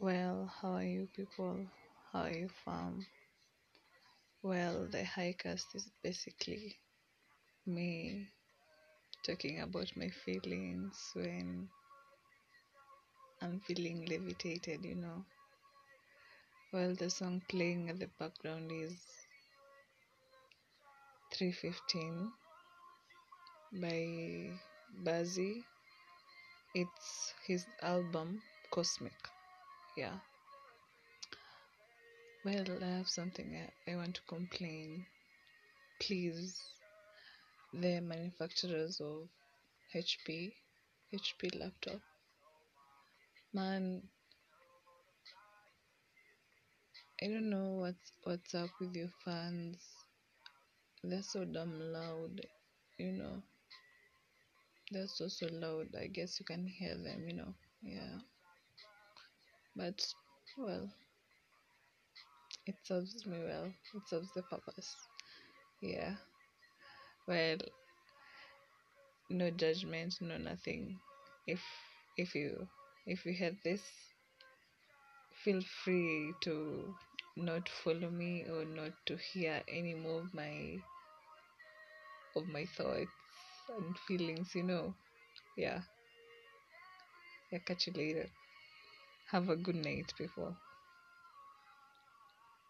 Well, how are you people? How are you fam? Well, the highcast is basically me talking about my feelings when I'm feeling levitated, you know. Well, the song playing at the background is 315 by Bazzi. It's his album Cosmic. Yeah. Well, I have something I, I want to complain. Please, the manufacturers of HP, HP laptop, man, I don't know what's what's up with your fans. They're so damn loud, you know. They're so so loud. I guess you can hear them, you know. But well, it serves me well. It serves the purpose. Yeah. Well, no judgment, no nothing. If if you if you had this, feel free to not follow me or not to hear any more of my of my thoughts and feelings, you know. Yeah. Yeah, catch you later. Have a good night, people.